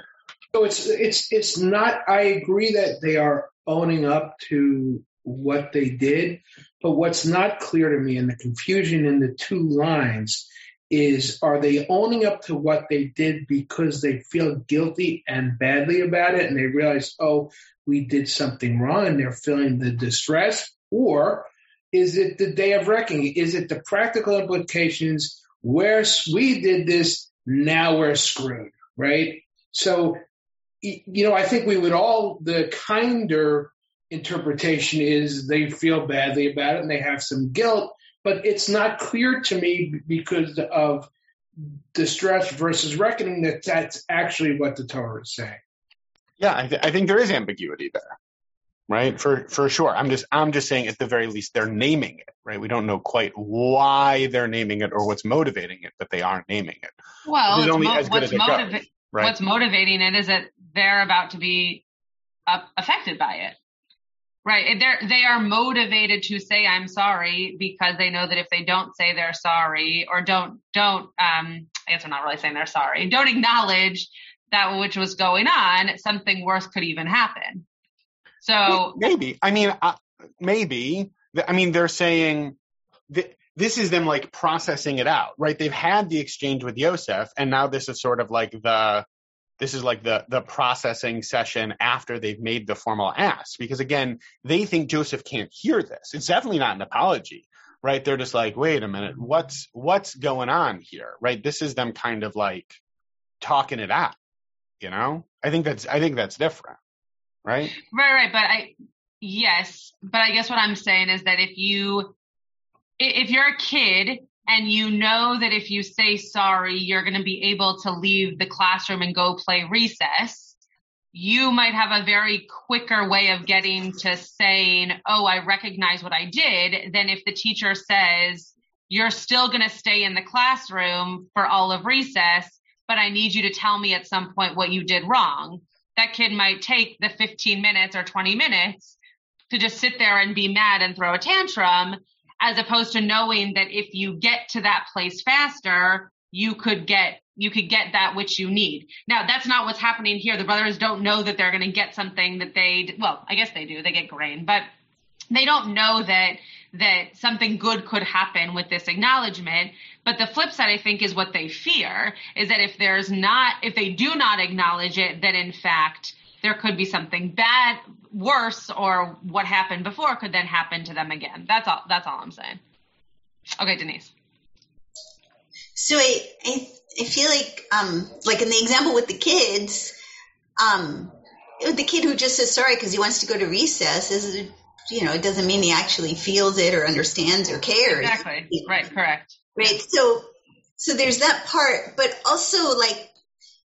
Speaker 6: So it's it's it's not. I agree that they are owning up to what they did, but what's not clear to me, and the confusion in the two lines, is are they owning up to what they did because they feel guilty and badly about it and they realize, oh, we did something wrong and they're feeling the distress? Or is it the day of reckoning? Is it the practical implications where we did this, now we're screwed, right? So, you know, I think we would all, the kinder interpretation is they feel badly about it and they have some guilt but it's not clear to me because of distress versus reckoning that that's actually what the Torah is saying.
Speaker 3: Yeah, I, th- I think there is ambiguity there, right? For for sure. I'm just I'm just saying at the very least they're naming it, right? We don't know quite why they're naming it or what's motivating it, but they are naming it.
Speaker 2: Well, mo- what's, motiva- right? what's motivating it is that they're about to be uh, affected by it. Right. They're, they are motivated to say I'm sorry because they know that if they don't say they're sorry or don't, don't, um, I guess I'm not really saying they're sorry, don't acknowledge that which was going on, something worse could even happen. So
Speaker 3: maybe, I mean, uh, maybe, I mean, they're saying that this is them like processing it out, right? They've had the exchange with Yosef and now this is sort of like the, this is like the the processing session after they've made the formal ask. Because again they think joseph can't hear this. It's definitely not an apology right? They're just like wait a minute what's what's going on here? Right? This is them kind of like talking it out you know? I think that's i think that's different right?
Speaker 2: Right right but i yes but i guess what i'm saying is that if you if you're a kid and you know that if you say sorry, you're going to be able to leave the classroom and go play recess, you might have a very quicker way of getting to saying, Oh, I recognize what I did than if the teacher says, you're still going to stay in the classroom for all of recess, but I need you to tell me at some point what you did wrong. That kid might take the 15 minutes or 20 minutes to just sit there and be mad and throw a tantrum as opposed to knowing that if you get to that place faster, you could get you could get that which you need. Now, that's not what's happening here. The brothers don't know that they're going to get something that they well, I guess they do. They get grain, but they don't know that that something good could happen with this acknowledgement. But the flip side, I think, is what they fear is that if there's not, if they do not acknowledge it, that in fact there could be something bad, worse, or what happened before could then happen to them again. That's all. That's all I'm saying. Okay, Denise.
Speaker 5: So I, I, I feel like, um, like in the example with the kids, um, the kid who just says sorry because he wants to go to recess is, you know, it doesn't mean he actually feels it or understands or cares.
Speaker 2: Exactly. Right. Correct.
Speaker 5: Right. So, so there's that part, but also like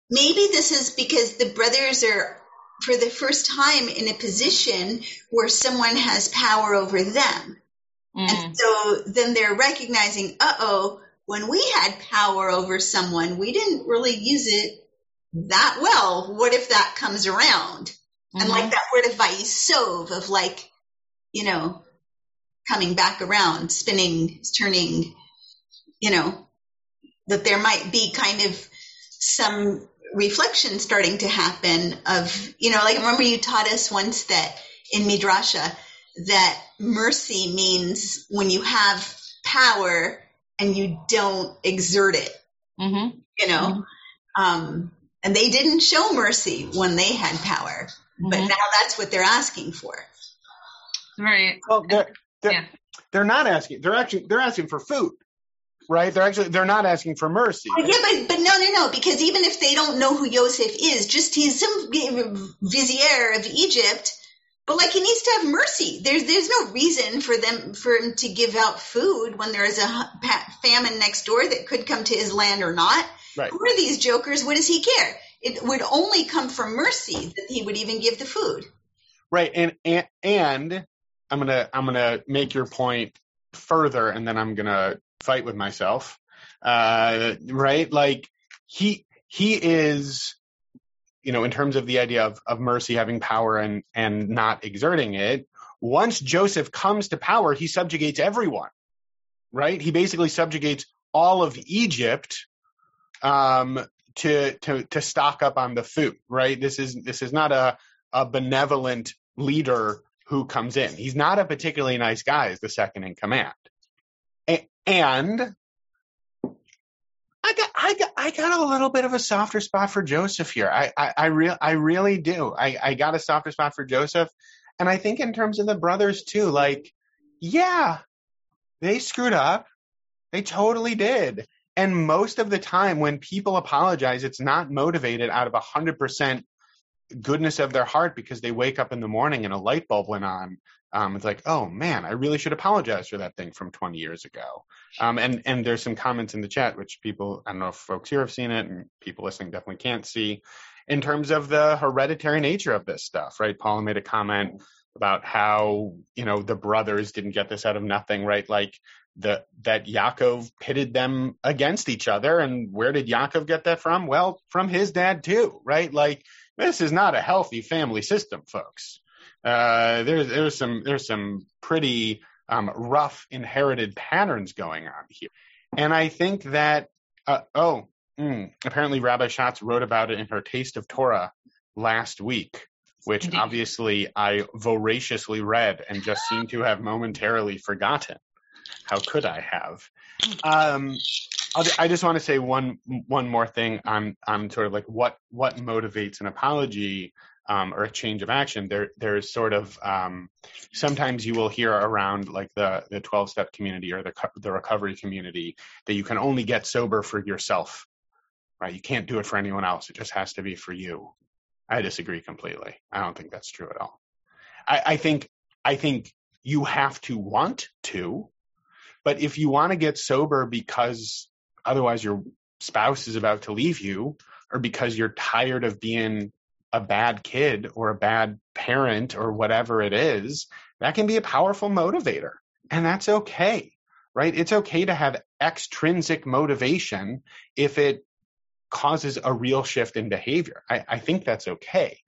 Speaker 5: maybe this is because the brothers are for the first time in a position where someone has power over them. Mm. And so then they're recognizing, uh oh, when we had power over someone, we didn't really use it that well. What if that comes around? Mm-hmm. And like that word of vaisov of like, you know, coming back around, spinning, turning, you know, that there might be kind of some reflection starting to happen of, you know, like remember you taught us once that in Midrasha that mercy means when you have power and you don't exert it, mm-hmm. you know, mm-hmm. um, and they didn't show mercy when they had power, mm-hmm. but now that's what they're asking for.
Speaker 2: Right.
Speaker 3: Well, they're, they're, yeah. they're not asking, they're actually, they're asking for food. Right? They're actually they're not asking for mercy.
Speaker 5: Yeah, but but no, no, no, because even if they don't know who Yosef is, just he's some vizier of Egypt, but like he needs to have mercy. There's there's no reason for them for him to give out food when there is a famine next door that could come to his land or not.
Speaker 3: Right.
Speaker 5: Who are these jokers? What does he care? It would only come from mercy that he would even give the food.
Speaker 3: Right, and and, and I'm gonna I'm gonna make your point further, and then I'm gonna fight with myself. Uh, right, like he he is you know, in terms of the idea of, of mercy having power and, and not exerting it, once Joseph comes to power, he subjugates everyone, right? He basically subjugates all of Egypt um, to, to, to stock up on the food, right? This is, this is not a, a benevolent leader who comes in. He's not a particularly nice guy as the second in command. And I got, I got, I got a little bit of a softer spot for Joseph here. I, I, I real, I really do. I, I got a softer spot for Joseph, and I think in terms of the brothers too. Like, yeah, they screwed up. They totally did. And most of the time, when people apologize, it's not motivated out of a hundred percent goodness of their heart because they wake up in the morning and a light bulb went on um, it's like, oh man, I really should apologize for that thing from 20 years ago. Um, and and there's some comments in the chat which people, I don't know if folks here have seen it, and people listening definitely can't see, in terms of the hereditary nature of this stuff, right? Paula made a comment about how you know the brothers didn't get this out of nothing, right? Like the that Yaakov pitted them against each other, and where did Yaakov get that from? Well, from his dad too, right? Like this is not a healthy family system, folks. Uh, there's there's some there's some pretty um, rough inherited patterns going on here, and I think that uh, oh mm, apparently Rabbi Schatz wrote about it in her Taste of Torah last week, which Indeed. obviously I voraciously read and just seem to have momentarily forgotten. How could I have? Um, i just want to say one one more thing on on sort of like what what motivates an apology um, or a change of action, there there's sort of um, sometimes you will hear around like the the 12 step community or the the recovery community that you can only get sober for yourself, right? You can't do it for anyone else. It just has to be for you. I disagree completely. I don't think that's true at all. I, I think I think you have to want to, but if you want to get sober because otherwise your spouse is about to leave you or because you're tired of being a bad kid or a bad parent or whatever it is, that can be a powerful motivator. And that's okay, right? It's okay to have extrinsic motivation if it causes a real shift in behavior. I, I think that's okay.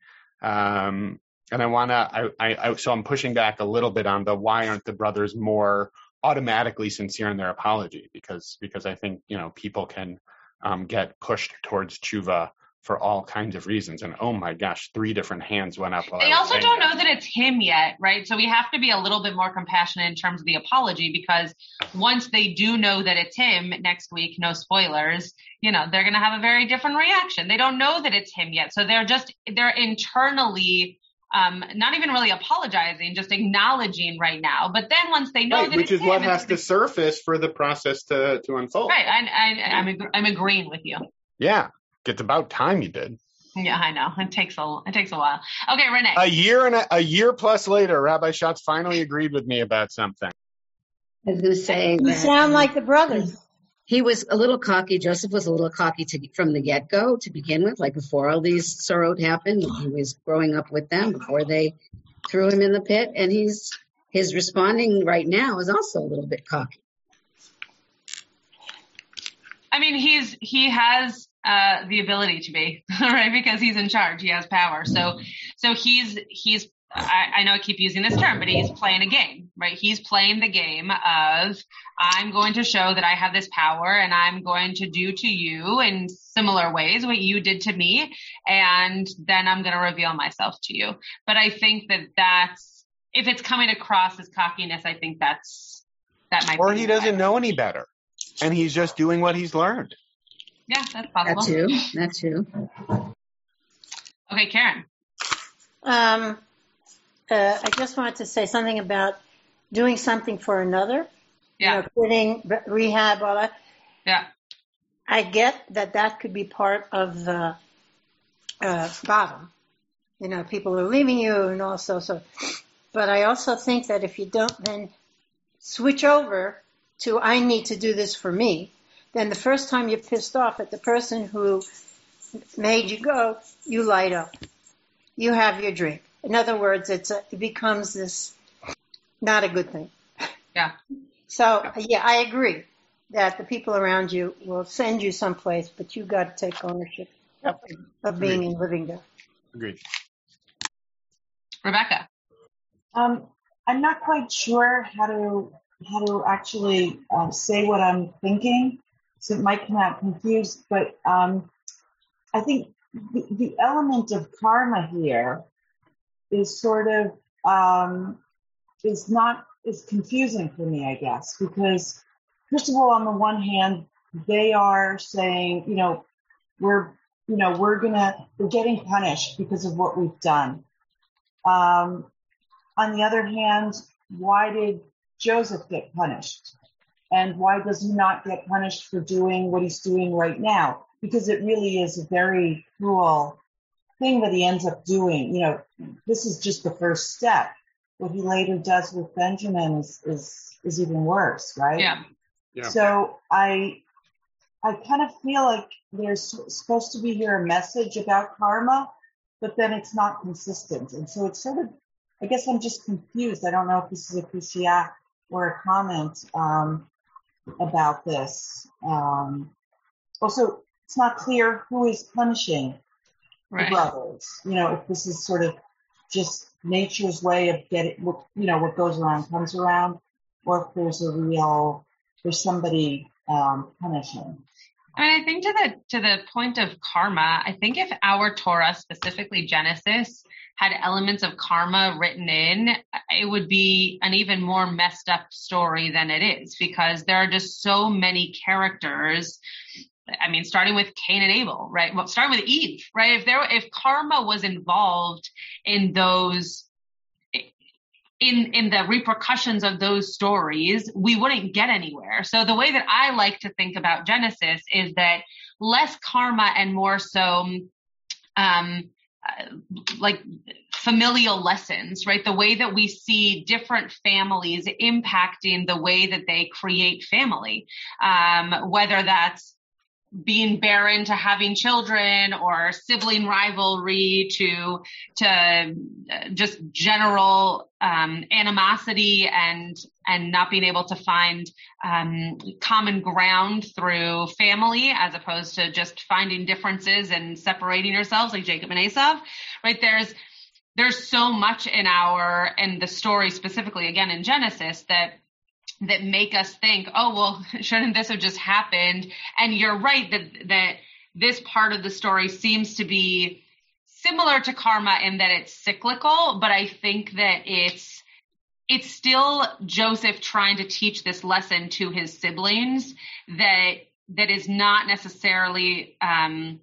Speaker 3: Um, and I want to, I, I, I, so I'm pushing back a little bit on the why aren't the brothers more automatically sincere in their apology? Because, because I think, you know, people can um, get pushed towards tshuva for all kinds of reasons. And oh my gosh, three different hands went up.
Speaker 2: They also don't that. know that it's him yet, right? So we have to be a little bit more compassionate in terms of the apology because once they do know that it's him next week, no spoilers, you know, they're going to have a very different reaction. They don't know that it's him yet. So they're just, they're internally um, not even really apologizing, just acknowledging right now. But then once they know
Speaker 3: right,
Speaker 2: that
Speaker 3: which is
Speaker 2: him,
Speaker 3: what has to surface for the process to to unfold.
Speaker 2: Right, I, I, I'm I'm agreeing with you.
Speaker 3: Yeah, it's about time you did.
Speaker 2: Yeah, I know. It takes a it takes a while. Okay, Renee.
Speaker 3: A year and a, a year plus later, Rabbi Schatz finally agreed with me about something.
Speaker 4: I was going to say,
Speaker 10: you sound like the brothers.
Speaker 4: He was a little cocky. Joseph was a little cocky to, from the get go to begin with. Like before all these sorot happened, he was growing up with them before they threw him in the pit, and he's his responding right now is also a little bit cocky.
Speaker 2: I mean, he's he has uh, the ability to be right because he's in charge. He has power. So so he's he's I, I, know I keep using this term, but he's playing a game, right? He's playing the game of I'm going to show that I have this power and I'm going to do to you in similar ways what you did to me. And then I'm going to reveal myself to you. But I think that that's, if it's coming across as cockiness, I think that's, that might
Speaker 3: Or he doesn't know any better and he's just doing what he's learned.
Speaker 2: Yeah, that's possible.
Speaker 4: That too. That too.
Speaker 2: Okay, Karen.
Speaker 10: Um, uh, I just wanted to say something about doing something for another.
Speaker 2: Yeah.
Speaker 10: You know, quitting rehab, all that.
Speaker 2: Yeah.
Speaker 10: I get that that could be part of the uh, bottom. You know, people are leaving you and also so. But I also think that if you don't then switch over to I need to do this for me, then the first time you're pissed off at the person who made you go, you light up. You have your drink. In other words, it's a, it becomes this not a good thing.
Speaker 2: Yeah.
Speaker 10: So yeah, I agree that the people around you will send you someplace, but you got to take ownership of, of being
Speaker 3: Agreed.
Speaker 10: and living there.
Speaker 3: Agreed.
Speaker 2: Rebecca.
Speaker 11: Um, I'm not quite sure how to how to actually uh, say what I'm thinking, so it might come out confused. But um, I think the, the element of karma here is sort of um, is not is confusing for me, I guess, because first of all, on the one hand, they are saying, you know, we're you know we're gonna we're getting punished because of what we've done. Um, on the other hand, why did Joseph get punished? And why does he not get punished for doing what he's doing right now? Because it really is a very cruel thing that he ends up doing. You know, this is just the first step. What he later does with Benjamin is, is, is even worse, right?
Speaker 2: Yeah.
Speaker 3: Yeah.
Speaker 11: So I, I kind of feel like there's supposed to be here a message about karma, but then it's not consistent. And so it's sort of, I guess I'm just confused. I don't know if this is a kushia or a comment um, about this. Um, also, it's not clear who is punishing
Speaker 2: Right.
Speaker 11: the brothers. You know, if this is sort of just nature's way of getting, what you know, what goes around comes around, or if there's a real, there's somebody um, punishing.
Speaker 2: I mean, I think to the to the point of karma, I think if our Torah, specifically Genesis, had elements of karma written in, it would be an even more messed up story than it is because there are just so many characters. I mean, starting with Cain and Abel, right? Well, starting with Eve, right? If there, if karma was involved in those in in the repercussions of those stories, we wouldn't get anywhere. So the way that I like to think about Genesis is that less karma and more so um uh, like familial lessons, right? The way that we see different families impacting the way that they create family, um, whether that's being barren to having children or sibling rivalry to to uh, just general um, animosity and and not being able to find um, common ground through family as opposed to just finding differences and separating yourselves like Jacob and Esau right? There's there's so much in our in the story specifically again in Genesis that that make us think, oh, well, shouldn't this have just happened? And you're right that, that this part of the story seems to be similar to karma in that it's cyclical, but I think that it's, it's still Joseph trying to teach this lesson to his siblings that, that is not necessarily, um,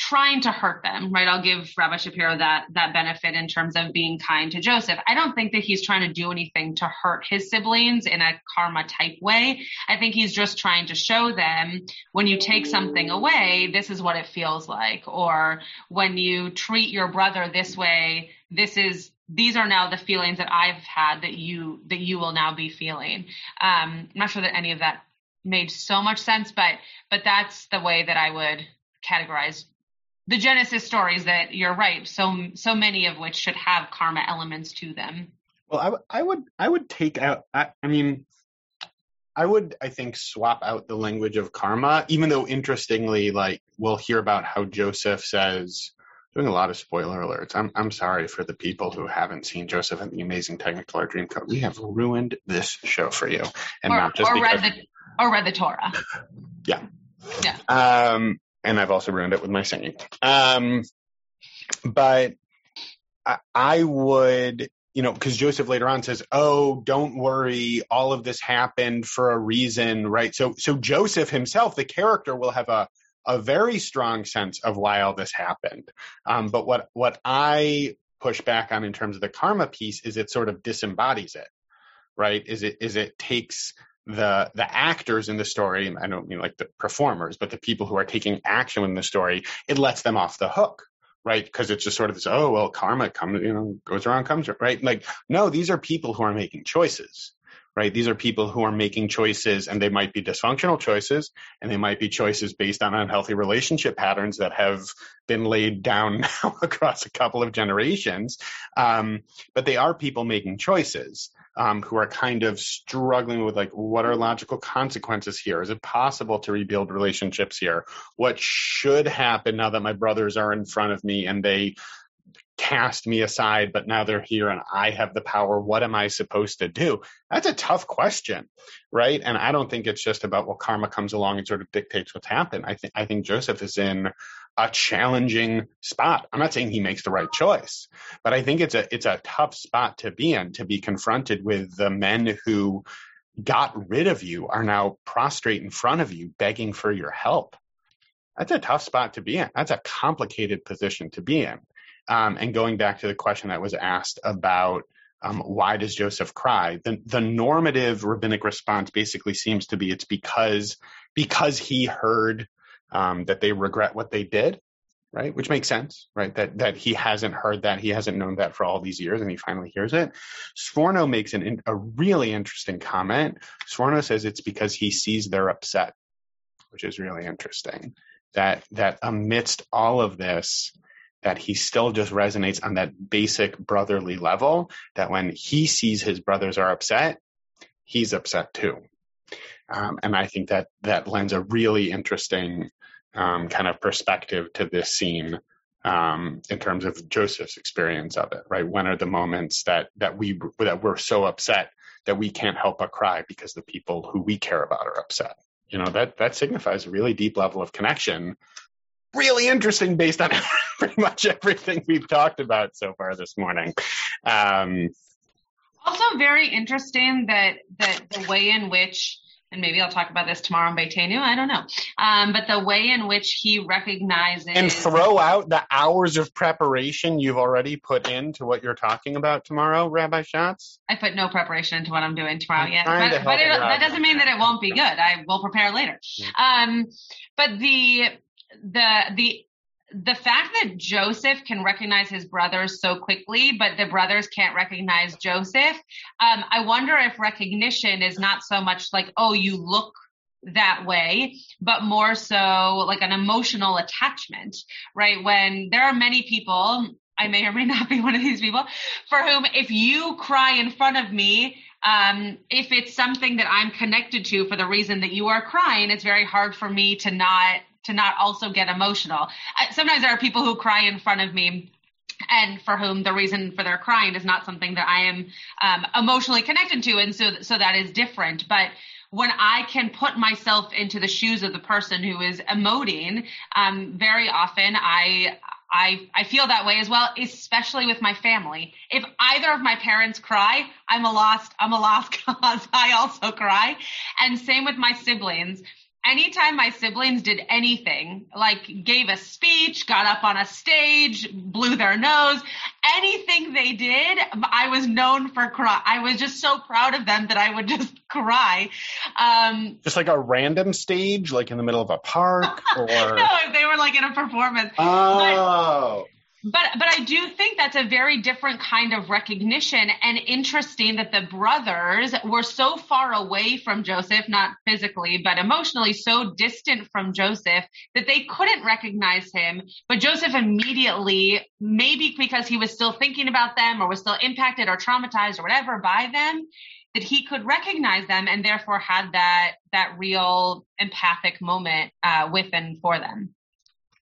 Speaker 2: trying to hurt them, right? I'll give Rabbi Shapiro that that benefit in terms of being kind to Joseph. I don't think that he's trying to do anything to hurt his siblings in a karma type way. I think he's just trying to show them when you take something away, this is what it feels like, or when you treat your brother this way, this is these are now the feelings that I've had that you that you will now be feeling. Um, I'm not sure that any of that made so much sense, but but that's the way that I would categorize the Genesis stories that you're right. So so many of which should have karma elements to them.
Speaker 3: Well, I, w- I would I would take out. I, I mean, I would I think swap out the language of karma, even though interestingly, like we'll hear about how Joseph says. Doing a lot of spoiler alerts. I'm I'm sorry for the people who haven't seen Joseph and the Amazing Technicolor Dreamcoat. We have ruined this show for you, and
Speaker 2: or,
Speaker 3: not just
Speaker 2: or
Speaker 3: because.
Speaker 2: read the or read the Torah.
Speaker 3: Yeah.
Speaker 2: Yeah.
Speaker 3: Um, and I've also ruined it with my singing. Um, but I, I would, you know, because Joseph later on says, "Oh, don't worry, all of this happened for a reason, right?" So, so Joseph himself, the character, will have a a very strong sense of why all this happened. Um, but what what I push back on in terms of the karma piece is it sort of disembodies it, right? Is it is it takes the the actors in the story, I don't mean like the performers, but the people who are taking action in the story, it lets them off the hook, right? Because it's just sort of this, oh well, karma comes, you know, goes around, comes right. Like, no, these are people who are making choices, right? These are people who are making choices, and they might be dysfunctional choices, and they might be choices based on unhealthy relationship patterns that have been laid down now across a couple of generations. Um, but they are people making choices um, who are kind of struggling with like, what are logical consequences here? Is it possible to rebuild relationships here? What should happen now that my brothers are in front of me and they cast me aside, but now they're here and I have the power. What am I supposed to do? That's a tough question, right? And I don't think it's just about well, karma comes along and sort of dictates what's happened. I think I think Joseph is in a challenging spot. I'm not saying he makes the right choice, but I think it's a it's a tough spot to be in to be confronted with the men who got rid of you are now prostrate in front of you begging for your help. That's a tough spot to be in. That's a complicated position to be in. Um, and going back to the question that was asked about um, why does Joseph cry? The, the normative rabbinic response basically seems to be it's because because he heard um, that they regret what they did, right? Which makes sense, right? That that he hasn't heard that, he hasn't known that for all these years, and he finally hears it. Sforno makes an, a really interesting comment. Sforno says it's because he sees they're upset, which is really interesting. That that amidst all of this, that he still just resonates on that basic brotherly level. That when he sees his brothers are upset, he's upset too. Um, and I think that that lends a really interesting um, kind of perspective to this scene um, in terms of Joseph's experience of it. Right? When are the moments that that we that we're so upset that we can't help but cry because the people who we care about are upset? You know that that signifies a really deep level of connection. Really interesting, based on pretty much everything we've talked about so far this morning. Um,
Speaker 2: also, very interesting that that the way in which and maybe I'll talk about this tomorrow on Beitenu. I don't know. Um, but the way in which he recognizes
Speaker 3: and throw out the hours of preparation you've already put into what you're talking about tomorrow, Rabbi Schatz.
Speaker 2: I put no preparation into what I'm doing tomorrow yet, but, but it, that doesn't mean that it won't be good. I will prepare later. Um, but the the the the fact that Joseph can recognize his brothers so quickly, but the brothers can't recognize Joseph, um, I wonder if recognition is not so much like, oh, you look that way, but more so like an emotional attachment, right? When there are many people, I may or may not be one of these people, for whom if you cry in front of me, um, if it's something that I'm connected to for the reason that you are crying, it's very hard for me to not to not also get emotional. Sometimes there are people who cry in front of me and for whom the reason for their crying is not something that I am um, emotionally connected to, and so so that is different. But when I can put myself into the shoes of the person who is emoting, um, very often I. I, I feel that way as well, especially with my family. If either of my parents cry, I'm a lost, I'm a lost cause. I also cry. And same with my siblings anytime my siblings did anything, like gave a speech, got up on a stage, blew their nose, anything they did, I was known for cry. I was just so proud of them that I would just cry. Um,
Speaker 3: just like a random stage, like in the middle of a park, or
Speaker 2: no, if they were like in a performance.
Speaker 3: Oh.
Speaker 2: But, but but I do think that's a very different kind of recognition and interesting that the brothers were so far away from Joseph, not physically, but emotionally so distant from Joseph that they couldn't recognize him. But Joseph immediately, maybe because he was still thinking about them or was still impacted or traumatized or whatever by them, that he could recognize them and therefore had that that real empathic moment uh, with and for them.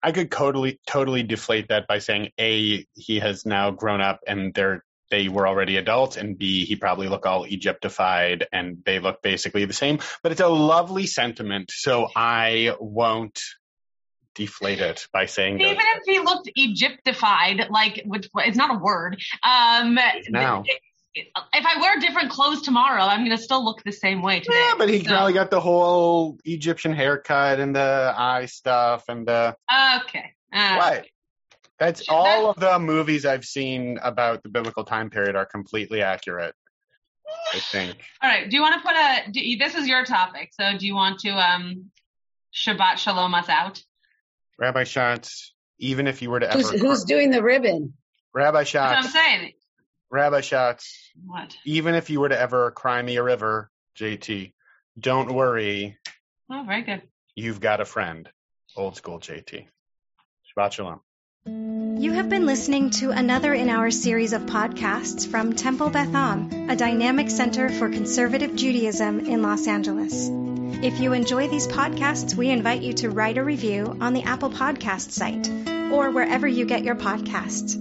Speaker 3: I could totally totally deflate that by saying a he has now grown up and they're they were already adults, and B, he probably look all Egyptified and they look basically the same. But it's a lovely sentiment, so I won't deflate it by saying that
Speaker 2: even if he looked Egyptified, like which it's not a word. Um,
Speaker 3: now
Speaker 2: if I wear different clothes tomorrow, I'm gonna still look the same way today.
Speaker 3: Yeah, but he so. probably got the whole Egyptian haircut and the eye stuff and the.
Speaker 2: Okay. Uh,
Speaker 3: what? That's all of the movies I've seen about the biblical time period are completely accurate. I think.
Speaker 2: All right. Do you want to put a? Do, this is your topic. So do you want to um, Shabbat Shalom us out?
Speaker 3: Rabbi Schatz, even if you were to
Speaker 4: Who's,
Speaker 3: ever,
Speaker 4: who's doing the ribbon?
Speaker 3: Rabbi
Speaker 2: That's what I'm saying.
Speaker 3: Rabbi Schatz,
Speaker 2: What?
Speaker 3: even if you were to ever cry me a river, JT, don't worry,
Speaker 2: Oh, very good.
Speaker 3: you've got a friend. Old school JT. Shabbat Shalom.
Speaker 1: You have been listening to another in our series of podcasts from Temple Beth Am, a dynamic center for conservative Judaism in Los Angeles. If you enjoy these podcasts, we invite you to write a review on the Apple Podcast site or wherever you get your podcasts.